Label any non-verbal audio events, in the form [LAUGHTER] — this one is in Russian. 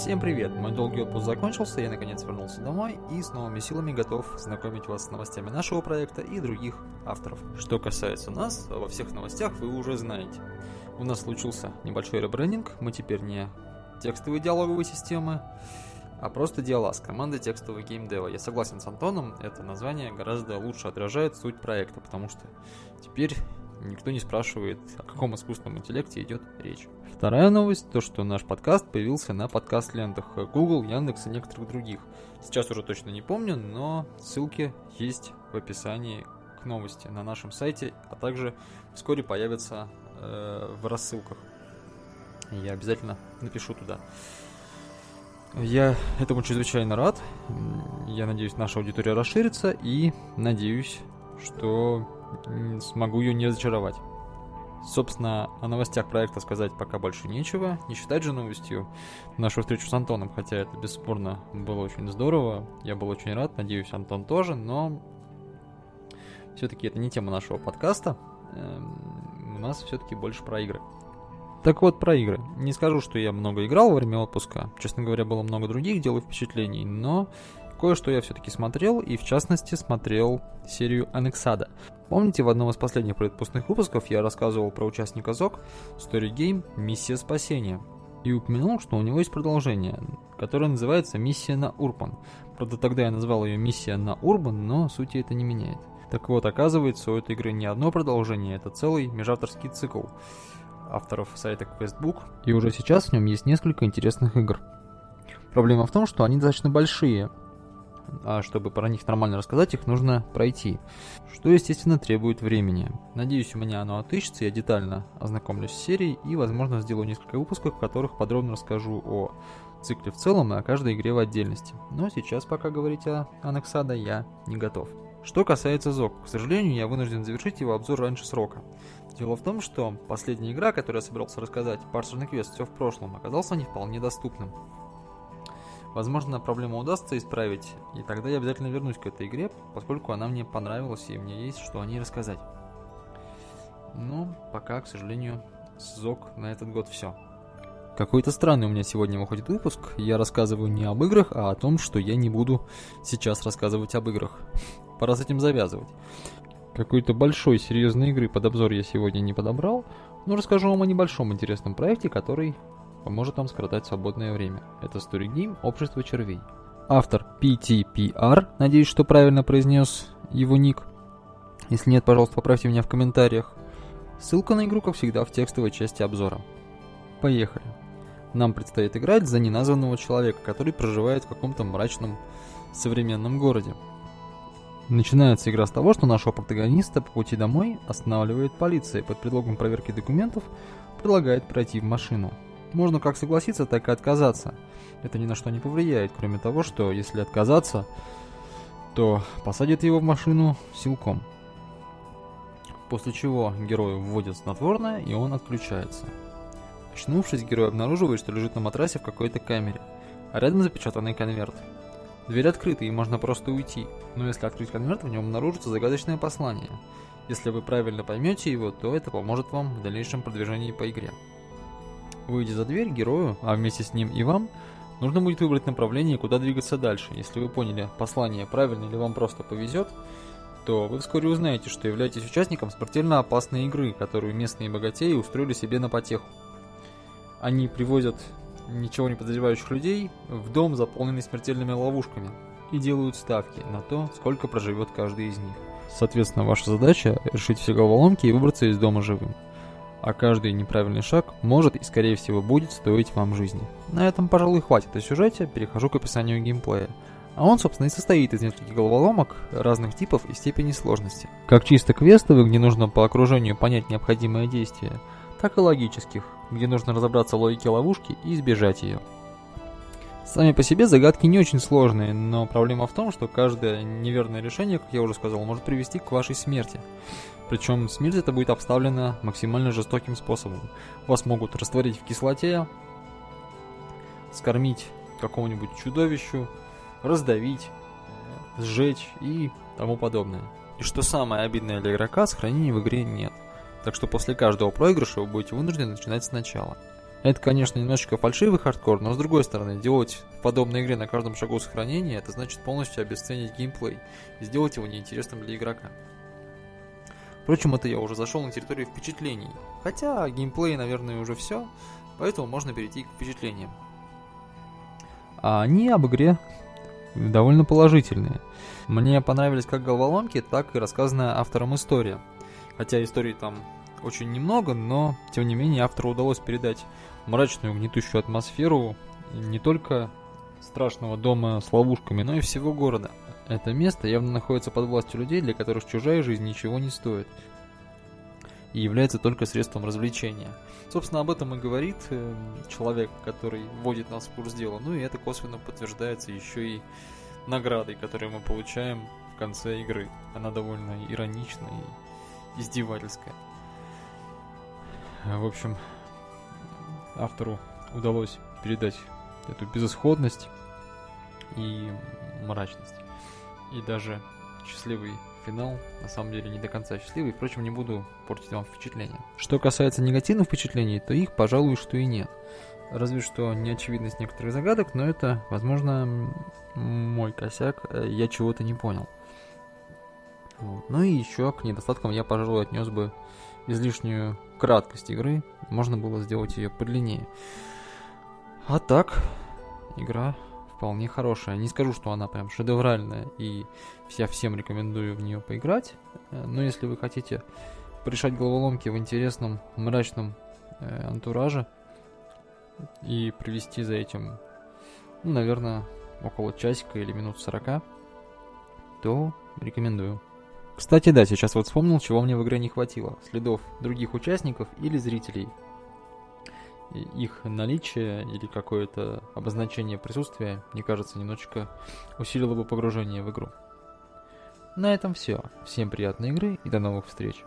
Всем привет! Мой долгий отпуск закончился, я наконец вернулся домой и с новыми силами готов знакомить вас с новостями нашего проекта и других авторов. Что касается нас, во всех новостях вы уже знаете. У нас случился небольшой ребрендинг, мы теперь не текстовые диалоговые системы, а просто диалаз, команда текстового геймдева. Я согласен с Антоном, это название гораздо лучше отражает суть проекта, потому что теперь никто не спрашивает, о каком искусственном интеллекте идет речь. Вторая новость, то что наш подкаст появился на подкаст-лентах Google, Яндекс и некоторых других. Сейчас уже точно не помню, но ссылки есть в описании к новости на нашем сайте, а также вскоре появятся э, в рассылках. Я обязательно напишу туда. Я этому чрезвычайно рад. Я надеюсь, наша аудитория расширится и надеюсь, что смогу ее не разочаровать. Собственно, о новостях проекта сказать пока больше нечего. Не считать же новостью нашу встречу с Антоном, хотя это бесспорно было очень здорово. Я был очень рад, надеюсь, Антон тоже, но все-таки это не тема нашего подкаста. Эм, у нас все-таки больше про игры. Так вот, про игры. Не скажу, что я много играл во время отпуска. Честно говоря, было много других дел и впечатлений, но кое-что я все-таки смотрел, и в частности смотрел серию Анексада. Помните, в одном из последних предпускных выпусков я рассказывал про участника ЗОК Story Game «Миссия спасения» и упомянул, что у него есть продолжение, которое называется «Миссия на Урбан». Правда, тогда я назвал ее «Миссия на Урбан», но сути это не меняет. Так вот, оказывается, у этой игры не одно продолжение, это целый межавторский цикл авторов сайта QuestBook, и уже сейчас в нем есть несколько интересных игр. Проблема в том, что они достаточно большие, а чтобы про них нормально рассказать, их нужно пройти, что, естественно, требует времени. Надеюсь, у меня оно отыщется, я детально ознакомлюсь с серией и, возможно, сделаю несколько выпусков, в которых подробно расскажу о цикле в целом и о каждой игре в отдельности. Но сейчас пока говорить о Анексада я не готов. Что касается ЗОК, к сожалению, я вынужден завершить его обзор раньше срока. Дело в том, что последняя игра, которую я собирался рассказать, Parser Quest «Все в прошлом», оказался не вполне доступным. Возможно, проблему удастся исправить, и тогда я обязательно вернусь к этой игре, поскольку она мне понравилась и мне есть что о ней рассказать. Но пока, к сожалению, с ЗОК на этот год все. Какой-то странный у меня сегодня выходит выпуск. Я рассказываю не об играх, а о том, что я не буду сейчас рассказывать об играх. [LAUGHS] Пора с этим завязывать. Какой-то большой серьезной игры под обзор я сегодня не подобрал, но расскажу вам о небольшом интересном проекте, который поможет вам скоротать свободное время. Это Game Общество червей. Автор PTPR, надеюсь, что правильно произнес его ник. Если нет, пожалуйста, поправьте меня в комментариях. Ссылка на игру, как всегда, в текстовой части обзора. Поехали. Нам предстоит играть за неназванного человека, который проживает в каком-то мрачном современном городе. Начинается игра с того, что нашего протагониста по пути домой останавливает полиция и под предлогом проверки документов предлагает пройти в машину. Можно как согласиться, так и отказаться. Это ни на что не повлияет, кроме того, что если отказаться, то посадят его в машину силком. После чего герою вводят снотворное, и он отключается. Очнувшись, герой обнаруживает, что лежит на матрасе в какой-то камере, а рядом запечатанный конверт. Дверь открыта, и можно просто уйти, но если открыть конверт, в нем обнаружится загадочное послание. Если вы правильно поймете его, то это поможет вам в дальнейшем продвижении по игре. Выйдя за дверь, герою, а вместе с ним и вам, нужно будет выбрать направление, куда двигаться дальше. Если вы поняли послание правильно или вам просто повезет, то вы вскоре узнаете, что являетесь участником смертельно опасной игры, которую местные богатеи устроили себе на потеху. Они привозят ничего не подозревающих людей в дом, заполненный смертельными ловушками, и делают ставки на то, сколько проживет каждый из них. Соответственно, ваша задача решить все головоломки и выбраться из дома живым а каждый неправильный шаг может и скорее всего будет стоить вам жизни. На этом, пожалуй, хватит о сюжете, перехожу к описанию геймплея. А он, собственно, и состоит из нескольких головоломок разных типов и степени сложности. Как чисто квестовых, где нужно по окружению понять необходимое действие, так и логических, где нужно разобраться в логике ловушки и избежать ее. Сами по себе загадки не очень сложные, но проблема в том, что каждое неверное решение, как я уже сказал, может привести к вашей смерти. Причем смерть это будет обставлена максимально жестоким способом. Вас могут растворить в кислоте, скормить какому-нибудь чудовищу, раздавить, сжечь и тому подобное. И что самое обидное для игрока, сохранений в игре нет. Так что после каждого проигрыша вы будете вынуждены начинать сначала. Это, конечно, немножечко фальшивый хардкор, но с другой стороны, делать в подобной игре на каждом шагу сохранения, это значит полностью обесценить геймплей и сделать его неинтересным для игрока. Впрочем, это я уже зашел на территорию впечатлений. Хотя геймплей, наверное, уже все, поэтому можно перейти к впечатлениям. А они об игре довольно положительные. Мне понравились как головоломки, так и рассказанная автором история. Хотя истории там очень немного, но тем не менее автору удалось передать мрачную гнетущую атмосферу не только страшного дома с ловушками, но и всего города. Это место явно находится под властью людей, для которых чужая жизнь ничего не стоит и является только средством развлечения. Собственно, об этом и говорит э, человек, который вводит нас в курс дела. Ну и это косвенно подтверждается еще и наградой, которую мы получаем в конце игры. Она довольно ироничная и издевательская. В общем, автору удалось передать эту безысходность и мрачность. И даже счастливый финал на самом деле не до конца счастливый, впрочем, не буду портить вам впечатление. Что касается негативных впечатлений, то их, пожалуй, что и нет. Разве что неочевидность некоторых загадок, но это, возможно, мой косяк, э, я чего-то не понял. Вот. Ну и еще к недостаткам я, пожалуй, отнес бы излишнюю краткость игры. Можно было сделать ее подлиннее. А так, игра вполне хорошая. Не скажу, что она прям шедевральная, и я всем рекомендую в нее поиграть. Э, но если вы хотите порешать головоломки в интересном, мрачном э, антураже и провести за этим, ну, наверное, около часика или минут 40, то рекомендую. Кстати, да, сейчас вот вспомнил, чего мне в игре не хватило. Следов других участников или зрителей их наличие или какое-то обозначение присутствия, мне кажется, немножечко усилило бы погружение в игру. На этом все. Всем приятной игры и до новых встреч.